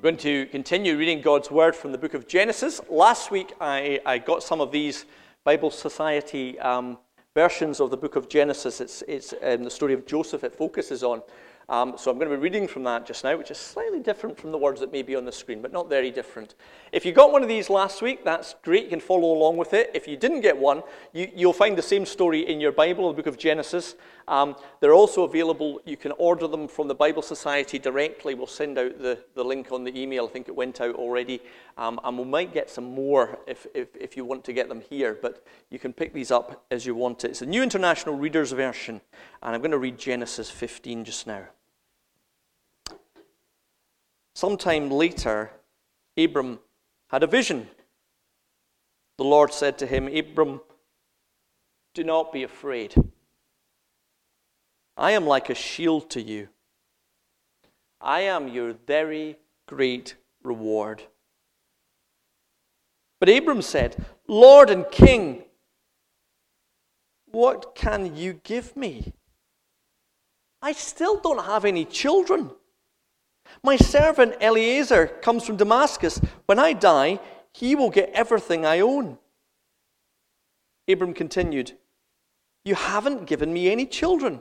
We're going to continue reading God's Word from the book of Genesis. Last week, I, I got some of these Bible Society um, versions of the book of Genesis. It's, it's um, the story of Joseph it focuses on. Um, so I'm going to be reading from that just now, which is slightly different from the words that may be on the screen, but not very different. If you got one of these last week, that's great. You can follow along with it. If you didn't get one, you, will find the same story in your Bible, the book of Genesis. Um, they're also available. You can order them from the Bible Society directly. We'll send out the, the link on the email. I think it went out already. Um, and we might get some more if, if, if you want to get them here, but you can pick these up as you want it. It's a New International Reader's Version, and I'm going to read Genesis 15 just now. Sometime later, Abram had a vision. The Lord said to him, Abram, do not be afraid. I am like a shield to you. I am your very great reward. But Abram said, Lord and King, what can you give me? I still don't have any children. My servant Eliezer comes from Damascus. When I die, he will get everything I own. Abram continued, You haven't given me any children,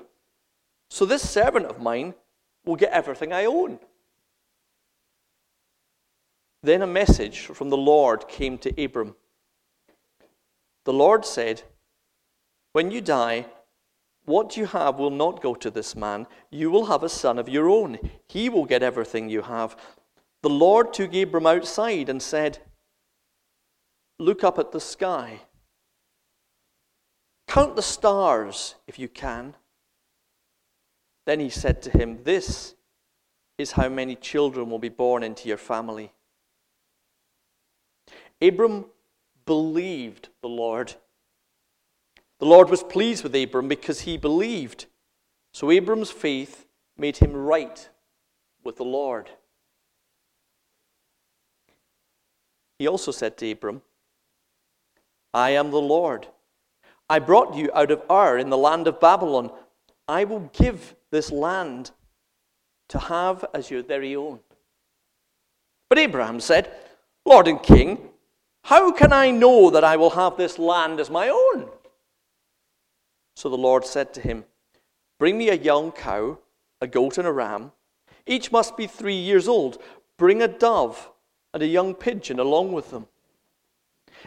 so this servant of mine will get everything I own. Then a message from the Lord came to Abram. The Lord said, When you die, what you have will not go to this man. You will have a son of your own. He will get everything you have. The Lord took Abram outside and said, Look up at the sky. Count the stars if you can. Then he said to him, This is how many children will be born into your family. Abram believed the Lord the Lord was pleased with Abram because he believed. So Abram's faith made him right with the Lord. He also said to Abram, I am the Lord. I brought you out of Ur in the land of Babylon. I will give this land to have as your very own. But Abraham said, Lord and King, how can I know that I will have this land as my own? So the Lord said to him, Bring me a young cow, a goat, and a ram. Each must be three years old. Bring a dove and a young pigeon along with them.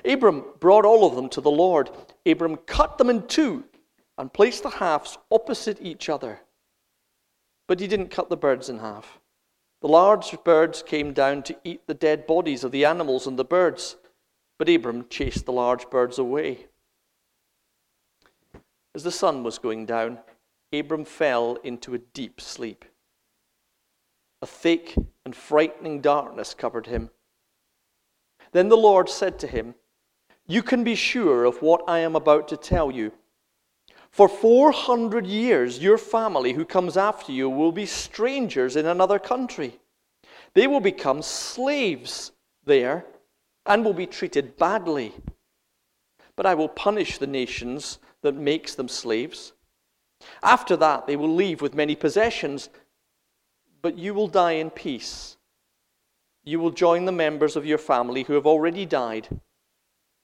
Abram brought all of them to the Lord. Abram cut them in two and placed the halves opposite each other. But he didn't cut the birds in half. The large birds came down to eat the dead bodies of the animals and the birds, but Abram chased the large birds away. As the sun was going down, Abram fell into a deep sleep. A thick and frightening darkness covered him. Then the Lord said to him, You can be sure of what I am about to tell you. For 400 years, your family who comes after you will be strangers in another country. They will become slaves there and will be treated badly. But I will punish the nations that makes them slaves. After that, they will leave with many possessions, but you will die in peace. You will join the members of your family who have already died,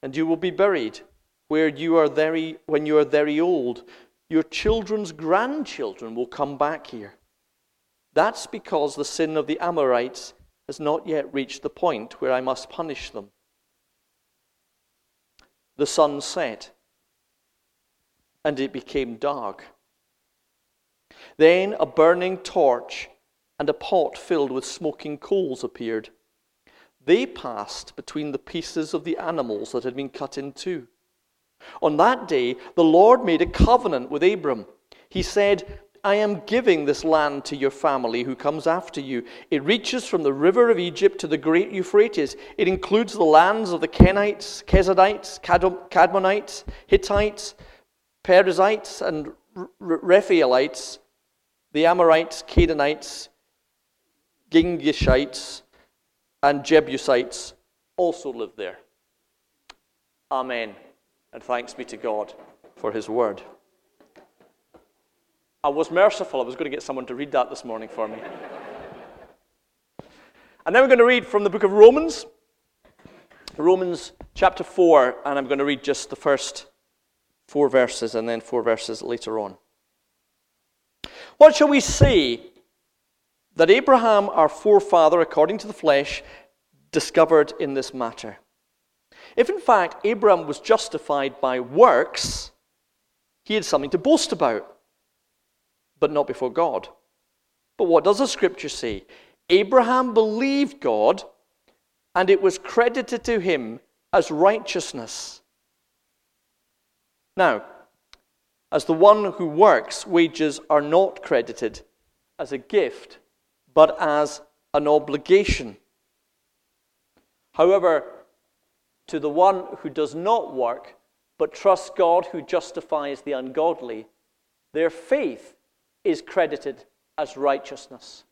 and you will be buried where you are very, when you are very old. Your children's grandchildren will come back here. That's because the sin of the Amorites has not yet reached the point where I must punish them. The sun set and it became dark. Then a burning torch and a pot filled with smoking coals appeared. They passed between the pieces of the animals that had been cut in two. On that day, the Lord made a covenant with Abram. He said, I am giving this land to your family who comes after you. It reaches from the river of Egypt to the great Euphrates. It includes the lands of the Kenites, Kenizzites, Kadmonites, Hittites, Perizzites and Rephaites, the Amorites, Canaanites, Girgashites, and Jebusites also lived there. Amen. And thanks be to God for his word. I was merciful. I was going to get someone to read that this morning for me. And then we're going to read from the book of Romans, Romans chapter 4, and I'm going to read just the first four verses and then four verses later on. What shall we say that Abraham, our forefather, according to the flesh, discovered in this matter? If in fact Abraham was justified by works, he had something to boast about, but not before God. But what does the scripture say? Abraham believed God, and it was credited to him as righteousness. Now, as the one who works, wages are not credited as a gift, but as an obligation. However, to the one who does not work, but trusts God who justifies the ungodly, their faith is credited as righteousness.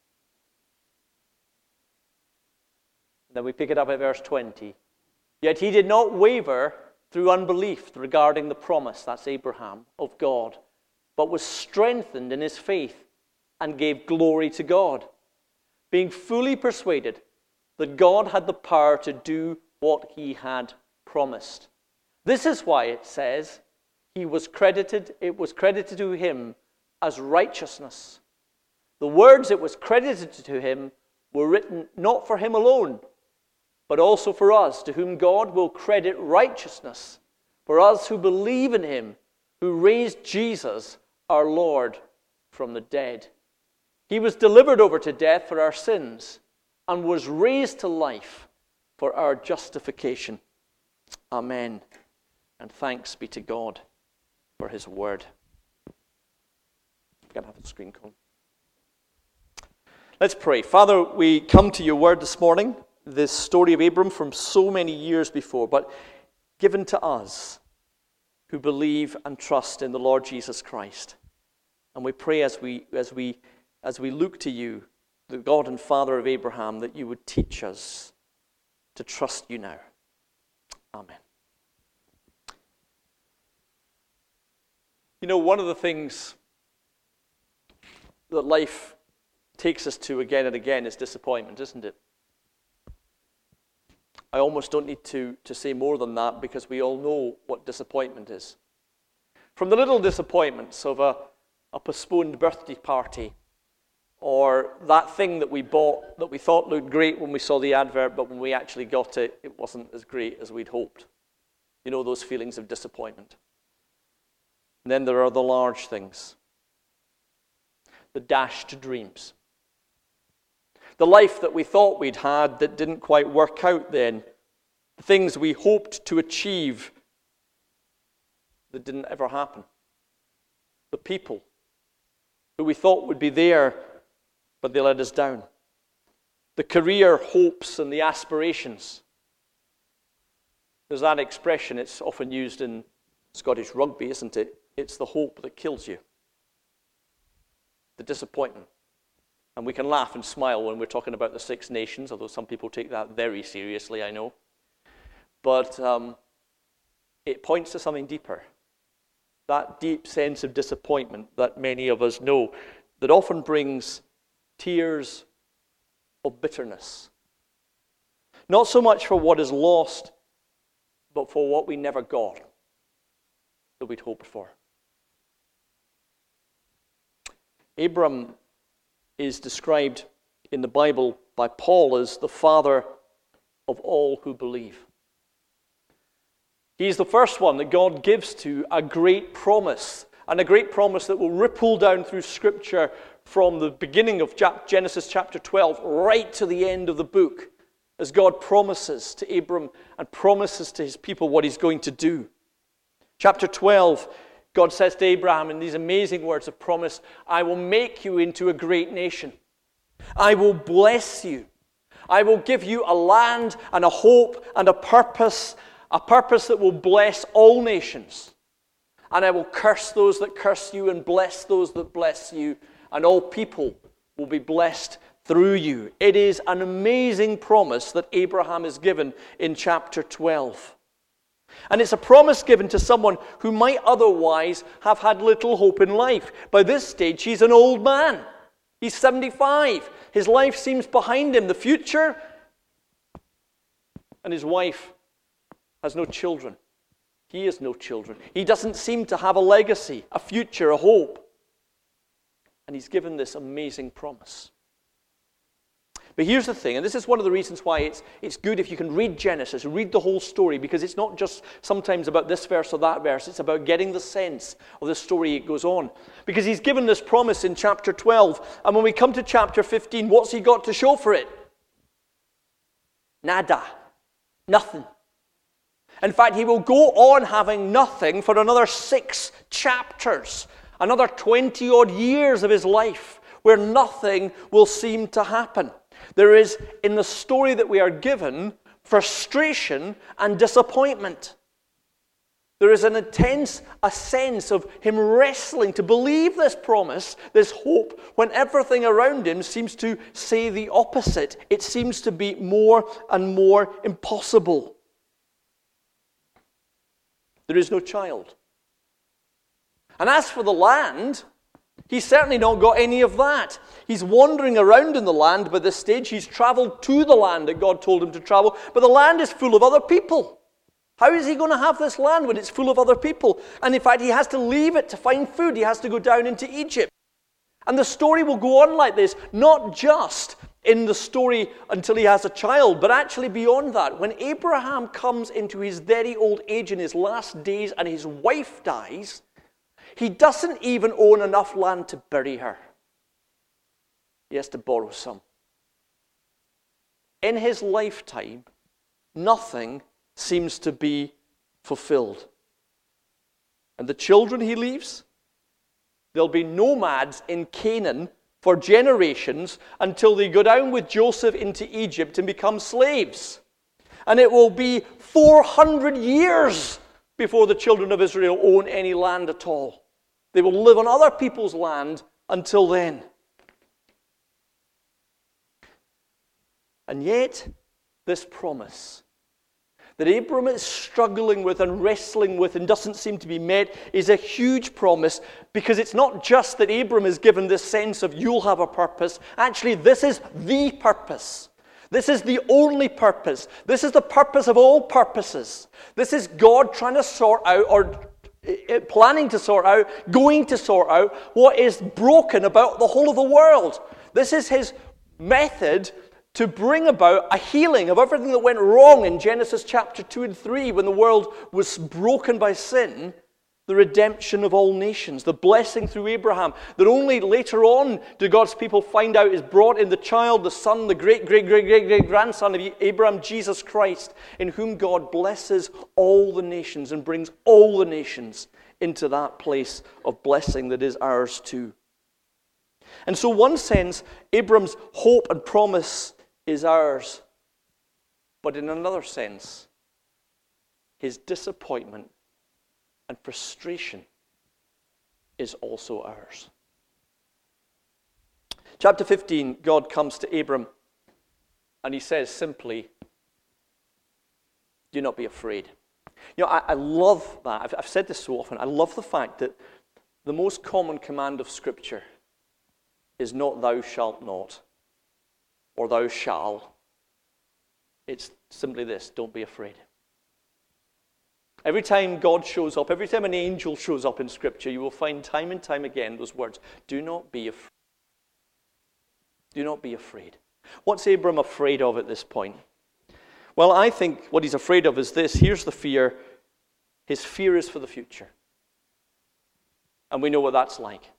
Then we pick it up at verse 20. Yet he did not waver through unbelief regarding the promise, that's Abraham, of God, but was strengthened in his faith and gave glory to God, being fully persuaded that God had the power to do what he had promised. This is why it says he was credited, it was credited to him as righteousness. The words it was credited to him were written not for him alone, but also for us, to whom God will credit righteousness, for us who believe in him, who raised Jesus, our Lord, from the dead. He was delivered over to death for our sins and was raised to life for our justification. Amen. And thanks be to God for his word. To have the screen come. Let's pray. Father, we come to your word this morning this story of Abram from so many years before, but given to us who believe and trust in the Lord Jesus Christ. And we pray as we, as we, as we look to you, the God and Father of Abraham, that you would teach us to trust you now. Amen. You know, one of the things that life takes us to again and again is disappointment, isn't it? I almost don't need to, to say more than that because we all know what disappointment is. From the little disappointments of a, a postponed birthday party or that thing that we bought that we thought looked great when we saw the advert, but when we actually got it, it wasn't as great as we'd hoped. You know those feelings of disappointment. And then there are the large things the dashed dreams the life that we thought we'd had that didn't quite work out then, the things we hoped to achieve that didn't ever happen, the people who we thought would be there, but they let us down, the career hopes and the aspirations. There's that expression, it's often used in Scottish rugby, isn't it? It's the hope that kills you, the disappointment. And we can laugh and smile when we're talking about the Six Nations, although some people take that very seriously, I know. But um, it points to something deeper. That deep sense of disappointment that many of us know that often brings tears of bitterness. Not so much for what is lost, but for what we never got that we'd hoped for. Abram is described in the Bible by Paul as the father of all who believe. He's the first one that God gives to a great promise, and a great promise that will ripple down through Scripture from the beginning of Genesis chapter 12 right to the end of the book, as God promises to Abram and promises to his people what he's going to do. Chapter 12 God says to Abraham in these amazing words of promise I will make you into a great nation. I will bless you. I will give you a land and a hope and a purpose, a purpose that will bless all nations. And I will curse those that curse you and bless those that bless you, and all people will be blessed through you. It is an amazing promise that Abraham is given in chapter 12. And it's a promise given to someone who might otherwise have had little hope in life. By this stage, he's an old man. He's 75. His life seems behind him. The future, and his wife has no children. He has no children. He doesn't seem to have a legacy, a future, a hope. And he's given this amazing promise. But here's the thing, and this is one of the reasons why it's, it's good if you can read Genesis, read the whole story, because it's not just sometimes about this verse or that verse, it's about getting the sense of the story it goes on. Because he's given this promise in chapter 12, and when we come to chapter 15, what's he got to show for it? Nada. Nothing. In fact, he will go on having nothing for another six chapters, another 20 odd years of his life, where nothing will seem to happen. There is, in the story that we are given, frustration and disappointment. There is an intense a sense of him wrestling to believe this promise, this hope, when everything around him seems to say the opposite. It seems to be more and more impossible. There is no child. And as for the land, He's certainly not got any of that. He's wandering around in the land by this stage. He's traveled to the land that God told him to travel, but the land is full of other people. How is he going to have this land when it's full of other people? And in fact, he has to leave it to find food. He has to go down into Egypt. And the story will go on like this, not just in the story until he has a child, but actually beyond that. When Abraham comes into his very old age in his last days and his wife dies, he doesn't even own enough land to bury her. He has to borrow some. In his lifetime, nothing seems to be fulfilled. And the children he leaves, there'll be nomads in Canaan for generations until they go down with Joseph into Egypt and become slaves. And it will be 400 years before the children of Israel own any land at all. They will live on other people's land until then. And yet, this promise that Abram is struggling with and wrestling with and doesn't seem to be met is a huge promise because it's not just that Abram is given this sense of you'll have a purpose. Actually, this is the purpose. This is the only purpose. This is the purpose of all purposes. This is God trying to sort out or planning to sort out, going to sort out what is broken about the whole of the world. This is his method to bring about a healing of everything that went wrong in Genesis chapter 2 and 3 when the world was broken by sin, the redemption of all nations, the blessing through Abraham, that only later on do God's people find out is brought in the child, the son, the great, great, great, great, great grandson of Abraham, Jesus Christ, in whom God blesses all the nations and brings all the nations into that place of blessing that is ours too. And so, one sense, Abram's hope and promise is ours. But in another sense, his disappointment and frustration is also ours. Chapter 15, God comes to Abram and he says simply, Do not be afraid. You know, I, I love that. I've, I've said this so often. I love the fact that the most common command of Scripture is not thou shalt not or thou shalt. It's simply this don't be afraid. Every time God shows up, every time an angel shows up in Scripture, you will find time and time again those words do not be afraid. Do not be afraid. What's Abram afraid of at this point? Well, I think what he's afraid of is this. Here's the fear his fear is for the future. And we know what that's like.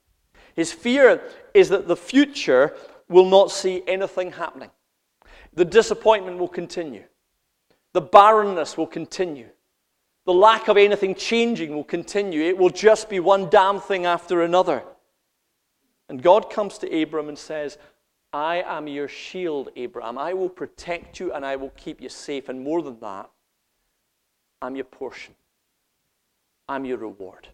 His fear is that the future will not see anything happening. The disappointment will continue. The barrenness will continue. The lack of anything changing will continue. It will just be one damn thing after another. And God comes to Abram and says, I am your shield, Abraham. I will protect you and I will keep you safe. And more than that, I'm your portion. I'm your reward.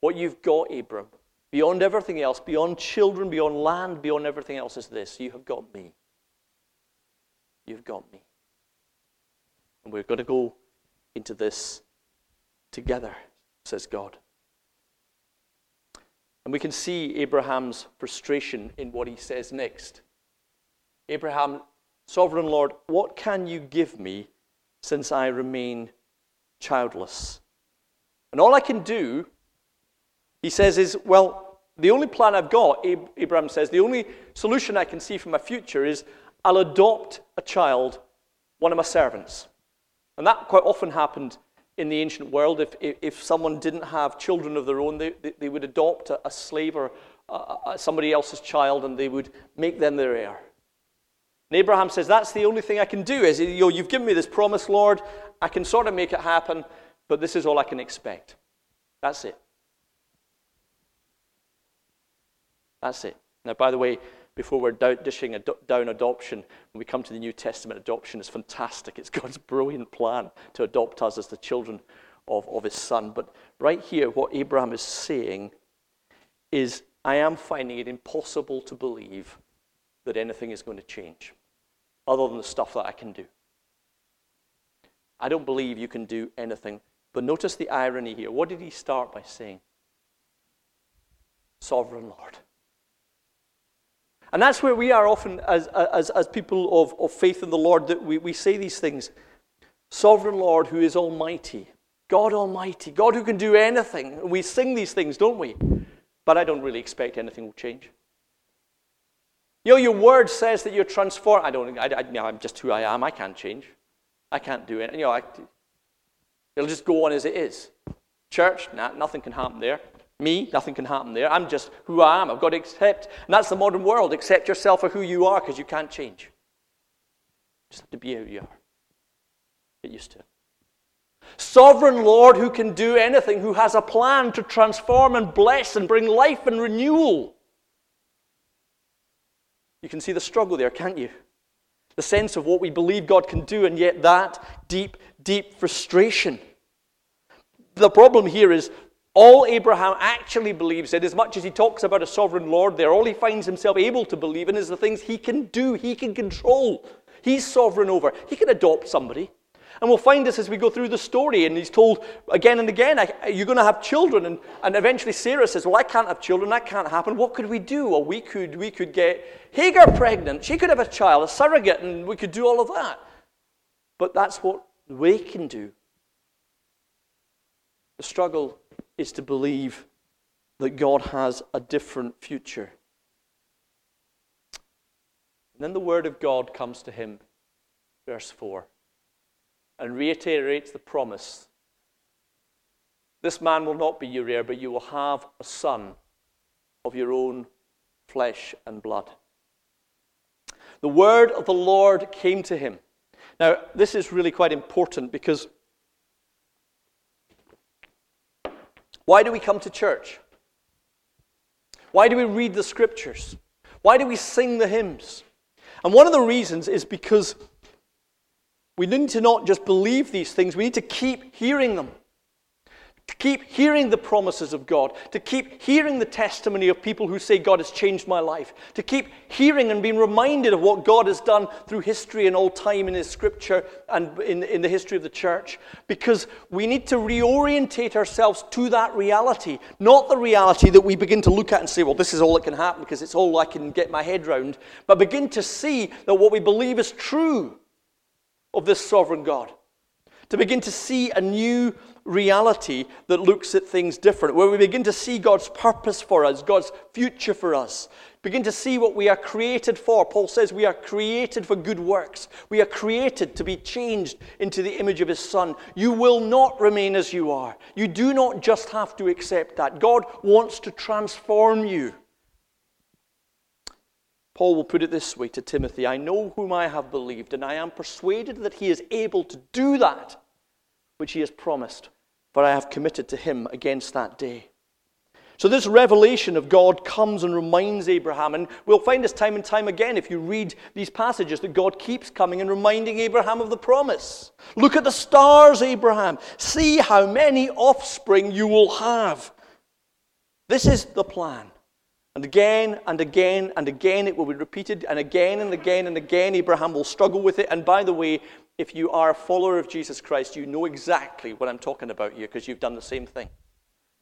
What you've got, Abram, beyond everything else, beyond children, beyond land, beyond everything else, is this you have got me. You've got me. And we're going to go into this together, says God. And we can see Abraham's frustration in what he says next. Abraham, sovereign Lord, what can you give me since I remain childless? And all I can do, he says, is, well, the only plan I've got, Abraham says, the only solution I can see for my future is I'll adopt a child, one of my servants. And that quite often happened in the ancient world. If, if, someone didn't have children of their own, they, they, would adopt a, a slave or somebody else's child and they would make them their heir. And Abraham says, That's the only thing I can do. Is you know, you've given me this promise, Lord. I can sort of make it happen, but this is all I can expect. That's it. That's it. Now, by the way, before we're dishing down adoption, when we come to the New Testament, adoption is fantastic. It's God's brilliant plan to adopt us as the children of, of his son. But right here, what Abraham is saying is, I am finding it impossible to believe that anything is going to change other than the stuff that I can do. I don't believe you can do anything. But notice the irony here. What did he start by saying? Sovereign Lord. And that's where we are often as, as, as people of, of faith in the Lord, that we, we say these things. Sovereign Lord who is almighty, God Almighty, God who can do anything. We sing these things, don't we? But I don't really expect anything will change. You know, your word says that you're transformed. I don't, I, I, I'm just who I am. I can't change. I can't do it. You know, I, it'll just go on as it is. Church, nah, nothing can happen there. Me, nothing can happen there. I'm just who I am. I've got to accept. And that's the modern world. Accept yourself for who you are because you can't change. Just have to be who you are. Get used to it. Sovereign Lord who can do anything, who has a plan to transform and bless and bring life and renewal. You can see the struggle there, can't you? The sense of what we believe God can do, and yet that deep, deep frustration. The problem here is all Abraham actually believes in, as much as he talks about a sovereign Lord there, all he finds himself able to believe in is the things he can do, he can control. He's sovereign over. He can adopt somebody. And we'll find this as we go through the story. And he's told again and again, You're going to have children. And, and eventually Sarah says, Well, I can't have children. That can't happen. What could we do? Well, we could, we could get Hagar pregnant. She could have a child, a surrogate, and we could do all of that. But that's what we can do. The struggle is to believe that God has a different future. And then the word of God comes to him, verse 4 and reiterates the promise this man will not be your heir, but you will have a son of your own flesh and blood. The word of the Lord came to him. Now, this is really quite important because why do we come to church? Why do we read the scriptures? Why do we sing the hymns? And one of the reasons is because we need to not just believe these things, we need to keep hearing them. To keep hearing the promises of God, to keep hearing the testimony of people who say, God has changed my life, to keep hearing and being reminded of what God has done through history and all time in His scripture and in, in the history of the church. Because we need to reorientate ourselves to that reality, not the reality that we begin to look at and say, well, this is all that can happen because it's all I can get my head round, but begin to see that what we believe is true of this sovereign God. To begin to see a new reality that looks at things different, where we begin to see God's purpose for us, God's future for us. Begin to see what we are created for. Paul says we are created for good works. We are created to be changed into the image of his Son. You will not remain as you are. You do not just have to accept that. God wants to transform you. Paul will put it this way to Timothy I know whom I have believed, and I am persuaded that he is able to do that which he has promised, for I have committed to him against that day. So, this revelation of God comes and reminds Abraham, and we'll find this time and time again if you read these passages that God keeps coming and reminding Abraham of the promise. Look at the stars, Abraham. See how many offspring you will have. This is the plan. And again and again and again it will be repeated, and again and again and again Abraham will struggle with it. And by the way, if you are a follower of Jesus Christ, you know exactly what I'm talking about here because you've done the same thing.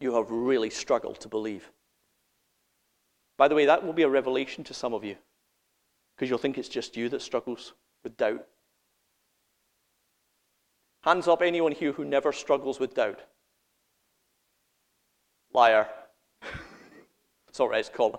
You have really struggled to believe. By the way, that will be a revelation to some of you because you'll think it's just you that struggles with doubt. Hands up, anyone here who never struggles with doubt. Liar. it's all right, it's Colin.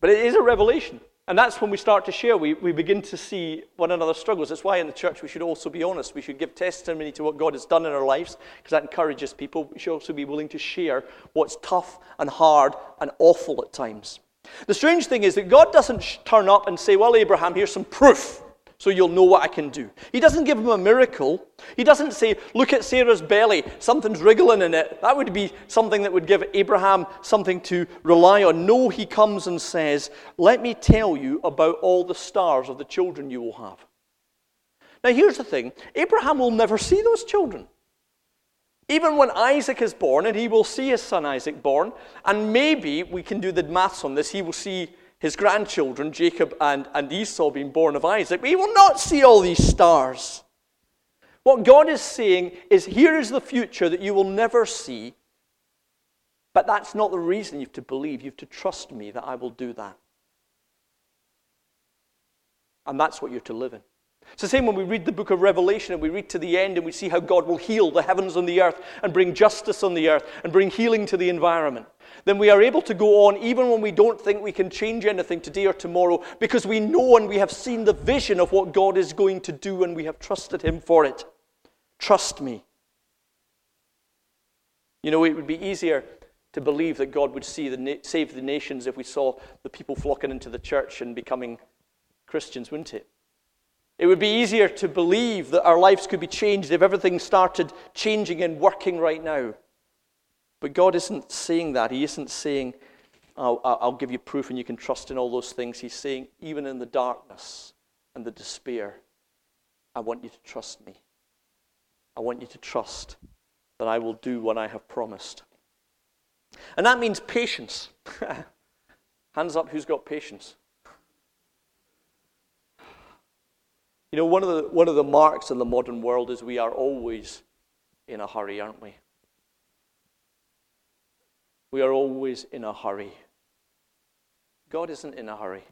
But it is a revelation. And that's when we start to share. We, we begin to see one another's struggles. That's why in the church we should also be honest. We should give testimony to what God has done in our lives because that encourages people. We should also be willing to share what's tough and hard and awful at times. The strange thing is that God doesn't turn up and say, Well, Abraham, here's some proof so you'll know what I can do. He doesn't give him a miracle. He doesn't say, Look at Sarah's belly, something's wriggling in it. That would be something that would give Abraham something to rely on. No, he comes and says, Let me tell you about all the stars of the children you will have. Now, here's the thing Abraham will never see those children. Even when Isaac is born, and he will see his son Isaac born, and maybe we can do the maths on this, he will see his grandchildren, Jacob and, and Esau, being born of Isaac. we will not see all these stars. What God is saying is here is the future that you will never see, but that's not the reason you have to believe. You have to trust me that I will do that. And that's what you're to live in. It's the same when we read the book of Revelation and we read to the end and we see how God will heal the heavens and the earth and bring justice on the earth and bring healing to the environment. Then we are able to go on even when we don't think we can change anything today or tomorrow because we know and we have seen the vision of what God is going to do and we have trusted Him for it. Trust me. You know, it would be easier to believe that God would the save the nations if we saw the people flocking into the church and becoming Christians, wouldn't it? It would be easier to believe that our lives could be changed if everything started changing and working right now. But God isn't saying that. He isn't saying, I'll, I'll, give you proof and you can trust in all those things. He's saying, even in the darkness and the despair, I want you to trust me. I want you to trust that I will do what I have promised. And that means patience. Hands up, who's got patience? You know, one of, the, one of the marks in the modern world is we are always in a hurry, aren't we? We are always in a hurry. God isn't in a hurry.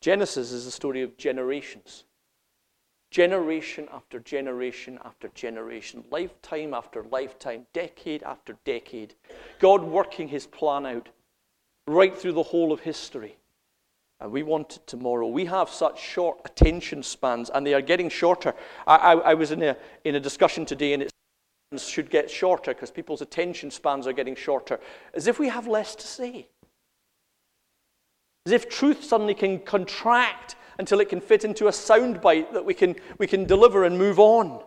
Genesis is a story of generations. Generation after generation after generation, lifetime after lifetime, decade after decade. God working his plan out right through the whole of history and we want it tomorrow. We have such short attention spans, and they are getting shorter. I, I, I was in a, in a discussion today, and it should get shorter because people's attention spans are getting shorter, as if we have less to say. As if truth suddenly can contract until it can fit into a soundbite that we can, we can deliver and move on.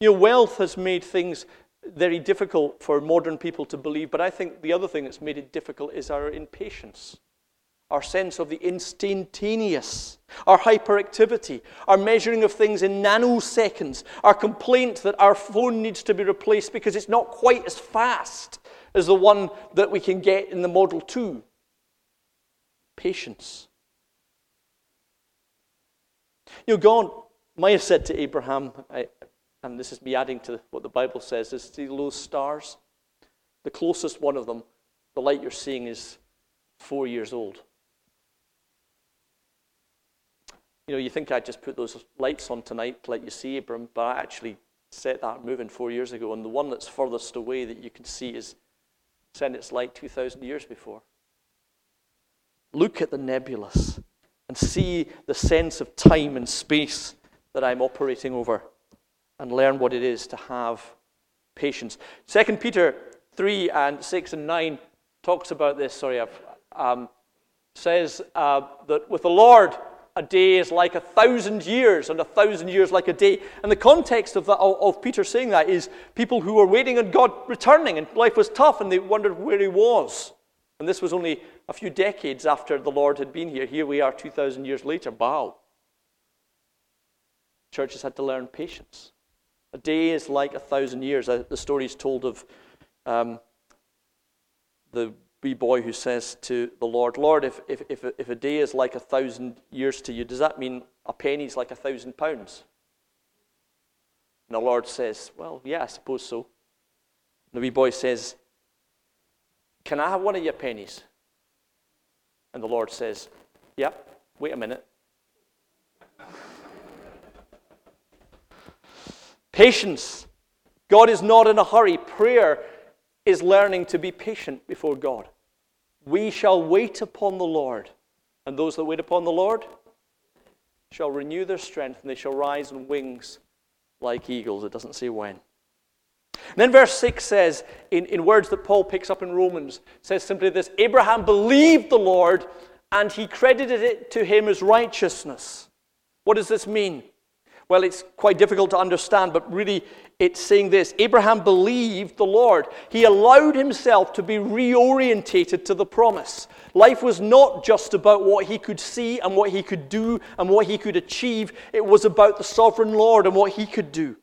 You know, wealth has made things very difficult for modern people to believe, but I think the other thing that's made it difficult is our impatience our sense of the instantaneous, our hyperactivity, our measuring of things in nanoseconds, our complaint that our phone needs to be replaced because it's not quite as fast as the one that we can get in the Model 2. Patience. You know, God might have said to Abraham, I, and this is me adding to what the Bible says, is see those stars? The closest one of them, the light you're seeing, is four years old. You know, you think I just put those lights on tonight to let you see Abram, but I actually set that moving four years ago, and the one that's furthest away that you can see is sent its light 2,000 years before. Look at the nebulous and see the sense of time and space that I'm operating over and learn what it is to have patience. 2 Peter 3 and 6 and 9 talks about this. Sorry, I've, um, says uh, that with the Lord, a day is like a thousand years, and a thousand years like a day. And the context of, that, of Peter saying that is people who were waiting on God returning, and life was tough, and they wondered where he was. And this was only a few decades after the Lord had been here. Here we are 2,000 years later. Wow. Churches had to learn patience. A day is like a thousand years. Uh, the story is told of um, the wee boy who says to the Lord, Lord, if, if, if, if a day is like a thousand years to you, does that mean a penny is like a thousand pounds? And the Lord says, Well, yeah, I suppose so. And the wee boy says, Can I have one of your pennies? And the Lord says, Yep, yeah, wait a minute. Patience. God is not in a hurry. Prayer is learning to be patient before God. We shall wait upon the Lord, and those that wait upon the Lord shall renew their strength, and they shall rise on wings like eagles. It doesn't say when. And then verse 6 says, in, in words that Paul picks up in Romans, says simply this Abraham believed the Lord, and he credited it to him as righteousness. What does this mean? Well, it's quite difficult to understand, but really it's saying this Abraham believed the Lord. He allowed himself to be reorientated to the promise. Life was not just about what he could see and what he could do and what he could achieve, it was about the sovereign Lord and what he could do.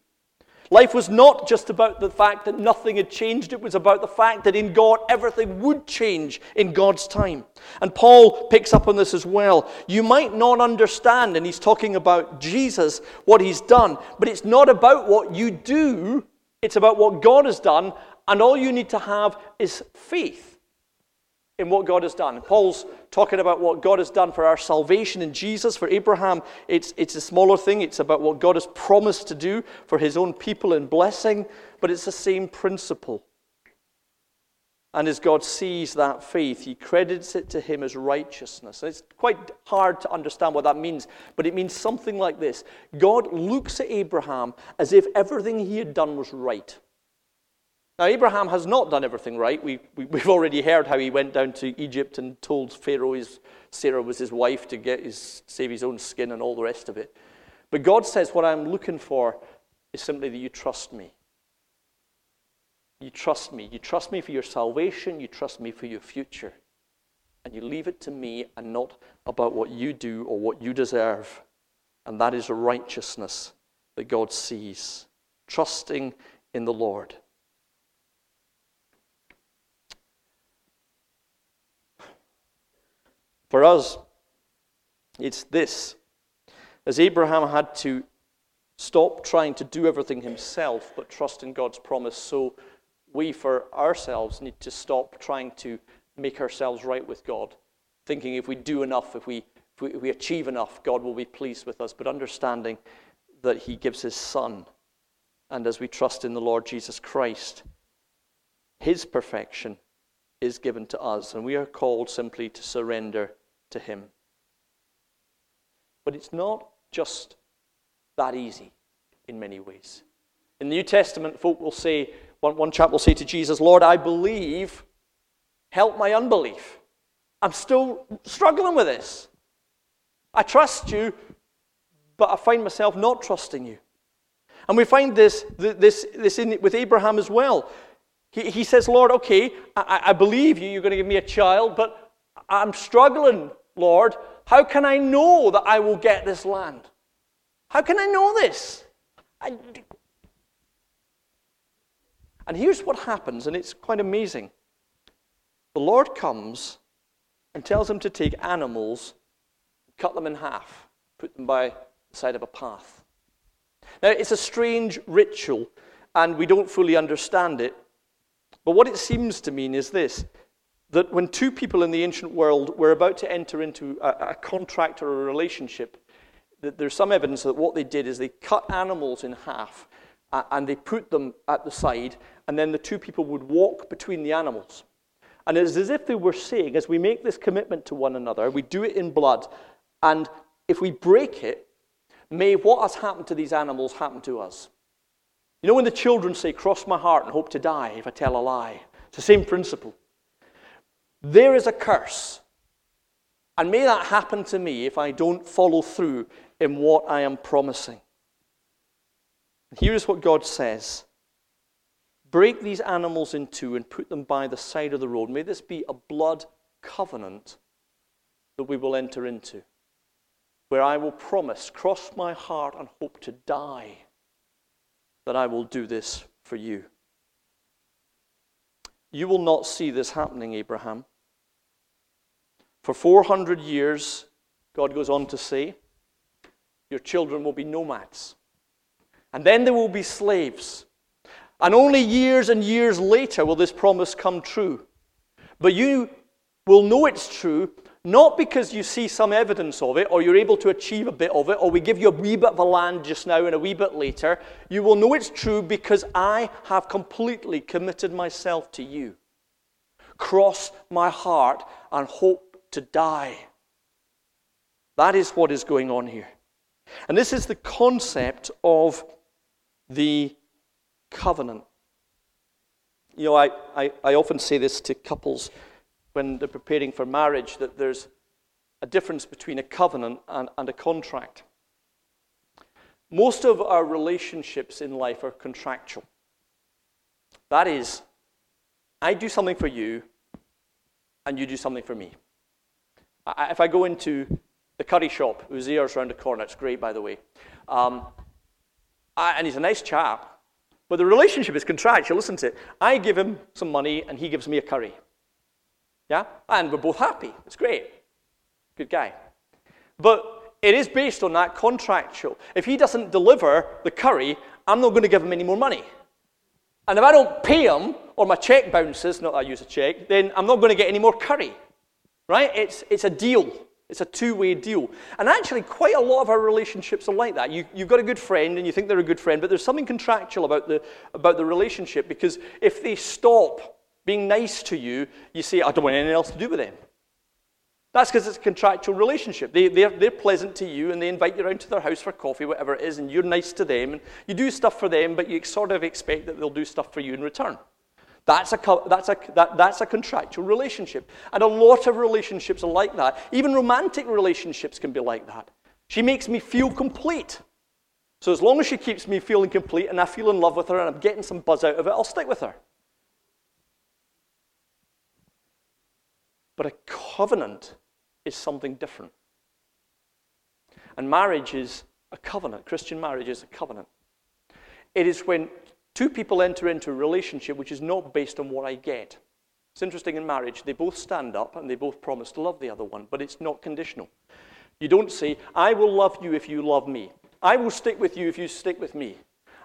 Life was not just about the fact that nothing had changed, it was about the fact that in God everything would change in God's time. And Paul picks up on this as well. You might not understand, and he's talking about Jesus, what he's done, but it's not about what you do, it's about what God has done, and all you need to have is faith in what God has done. Paul's talking about what God has done for our salvation in Jesus. For Abraham, it's, it's a smaller thing. It's about what God has promised to do for his own people in blessing, but it's the same principle. And as God sees that faith, he credits it to him as righteousness. And it's quite hard to understand what that means, but it means something like this God looks at Abraham as if everything he had done was right. Now, Abraham has not done everything right. We, we, have already heard how he went down to Egypt and told Pharaoh his, Sarah was his wife to get his, save his own skin and all the rest of it. But God says, What I'm looking for is simply that you trust me. You trust me. You trust me for your salvation. You trust me for your future. And you leave it to me and not about what you do or what you deserve. And that is righteousness that God sees. Trusting in the Lord. For us, it's this. As Abraham had to stop trying to do everything himself, but trust in God's promise, so we for ourselves need to stop trying to make ourselves right with God, thinking if we do enough, if we, if we, if we achieve enough, God will be pleased with us, but understanding that He gives His Son. And as we trust in the Lord Jesus Christ, His perfection is given to us, and we are called simply to surrender to Him. But it's not just that easy in many ways. In the New Testament, folk will say, one, one chap will say to Jesus, Lord, I believe, help my unbelief. I'm still struggling with this. I trust you, but I find myself not trusting you. And we find this, this, this in, with Abraham as well. He, he says, Lord, okay, I, I believe you, you're going to give me a child, but I'm struggling Lord, how can I know that I will get this land? How can I know this? I... And here's what happens, and it's quite amazing. The Lord comes and tells him to take animals, cut them in half, put them by the side of a path. Now, it's a strange ritual, and we don't fully understand it. But what it seems to mean is this that when two people in the ancient world were about to enter into a, a contract or a relationship, that there's some evidence that what they did is they cut animals in half uh, and they put them at the side, and then the two people would walk between the animals. And it's as if they were saying, as we make this commitment to one another, we do it in blood, and if we break it, may what has happened to these animals happen to us. You know when the children say, Cross my heart and hope to die if I tell a lie? It's the same principle. There is a curse. And may that happen to me if I don't follow through in what I am promising. Here's what God says Break these animals in two and put them by the side of the road. May this be a blood covenant that we will enter into, where I will promise, cross my heart, and hope to die that I will do this for you. You will not see this happening, Abraham. For 400 years, God goes on to say, your children will be nomads. and then they will be slaves. And only years and years later will this promise come true. But you will know it's true not because you see some evidence of it or you're able to achieve a bit of it or we give you a wee bit of a land just now and a wee bit later. You will know it's true because I have completely committed myself to you. Cross my heart and hope to die. That is what is going on here. And this is the concept of the covenant. You know, I, I, I often say this to couples when they're preparing for marriage that there's a difference between a covenant and, and a contract. Most of our relationships in life are contractual. That is, I do something for you, and you do something for me. I, if I go into the curry shop, Uzziah's around the corner, it's great, by the way, um, I, and he's a nice chap, but the relationship is contractual. Listen to it. I give him some money, and he gives me a curry. Yeah? And we're both happy. It's great. Good guy. But it is based on that contractual. If he doesn't deliver the curry, I'm not going to give him any more money. And if I don't pay him, or my check bounces, not that I use a check, then I'm not going to get any more curry. Right? It's, it's a deal. It's a two way deal. And actually, quite a lot of our relationships are like that. You, have got a good friend and you think they're a good friend, but there's something contractual about the, about the relationship because if they stop being nice to you, you say, I don't want anything else to do with them. That's because it's a contractual relationship. They, they're, they're pleasant to you and they invite you around to their house for coffee, whatever it is, and you're nice to them. And you do stuff for them, but you sort of expect that they'll do stuff for you in return. That's a, that's, a, that, that's a contractual relationship. And a lot of relationships are like that. Even romantic relationships can be like that. She makes me feel complete. So as long as she keeps me feeling complete and I feel in love with her and I'm getting some buzz out of it, I'll stick with her. But a covenant is something different. And marriage is a covenant. Christian marriage is a covenant. It is when two people enter into a relationship which is not based on what I get. It's interesting in marriage, they both stand up and they both promise to love the other one, but it's not conditional. You don't say, I will love you if you love me. I will stick with you if you stick with me.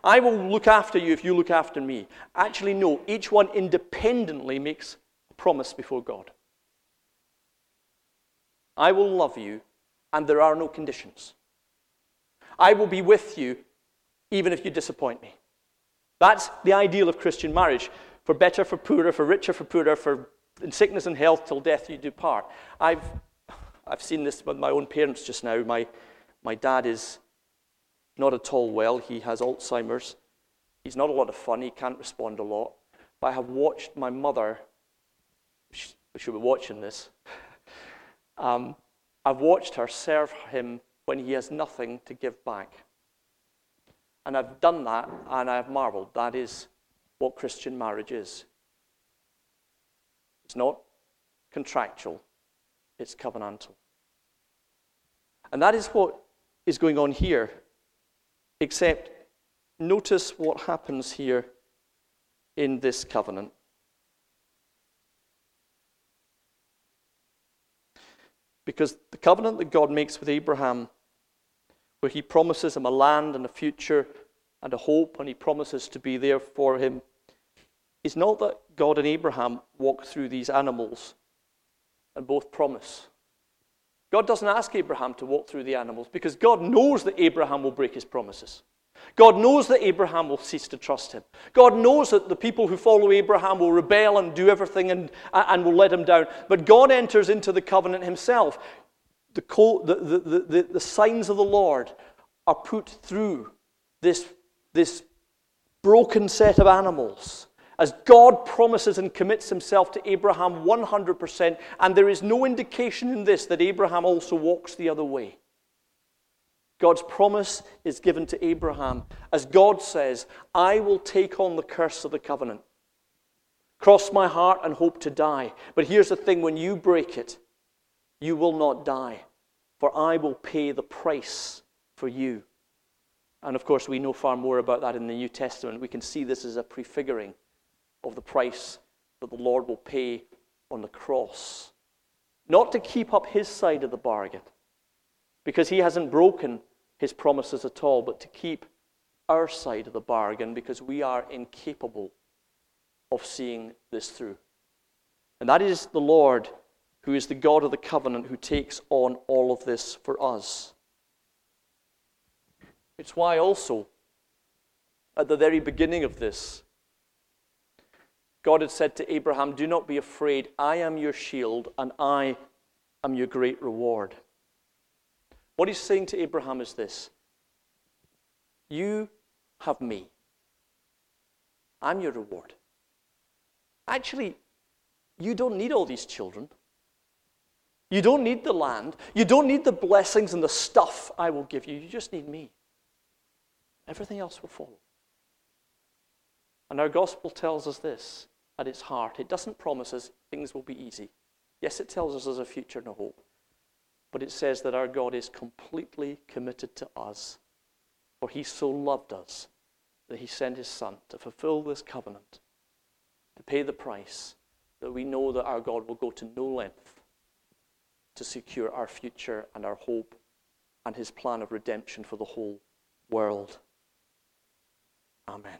I will look after you if you look after me. Actually, no, each one independently makes a promise before God. I will love you, and there are no conditions. I will be with you even if you disappoint me. That's the ideal of Christian marriage. For better, for poorer, for richer, for poorer, for in sickness and health till death you do part. I've, I've seen this with my own parents just now. My, my dad is not at all well. He has Alzheimer's. He's not a lot of fun. He can't respond a lot. But I have watched my mother, she, she'll be watching this, um, I've watched her serve him when he has nothing to give back. And I've done that and I've marveled. That is what Christian marriage is. It's not contractual, it's covenantal. And that is what is going on here, except notice what happens here in this covenant. Because the covenant that God makes with Abraham, where he promises him a land and a future and a hope, and he promises to be there for him, is not that God and Abraham walk through these animals and both promise. God doesn't ask Abraham to walk through the animals because God knows that Abraham will break his promises. God knows that Abraham will cease to trust him. God knows that the people who follow Abraham will rebel and do everything and, and will let him down. But God enters into the covenant himself. The, the, the, the, signs of the Lord are put through this, this broken set of animals as God promises and commits himself to Abraham 100%, and there is no indication in this that Abraham also walks the other way. God's promise is given to Abraham as God says, I will take on the curse of the covenant. Cross my heart and hope to die. But here's the thing when you break it, you will not die, for I will pay the price for you. And of course, we know far more about that in the New Testament. We can see this as a prefiguring of the price that the Lord will pay on the cross. Not to keep up his side of the bargain, because he hasn't broken his promises at all, but to keep our side of the bargain because we are incapable of seeing this through. And that is the Lord who is the God of the covenant who takes on all of this for us. It's why also, at the very beginning of this, God had said to Abraham, Do not be afraid. I am your shield, and I am your great reward. What he's saying to Abraham is this You have me, I'm your reward. Actually, you don't need all these children. You don't need the land. You don't need the blessings and the stuff I will give you. You just need me. Everything else will follow. And our gospel tells us this at its heart. It doesn't promise us things will be easy. Yes, it tells us there's a future and a hope. But it says that our God is completely committed to us. For he so loved us that he sent his Son to fulfill this covenant, to pay the price, that we know that our God will go to no length to secure our future and our hope and his plan of redemption for the whole world. Amen.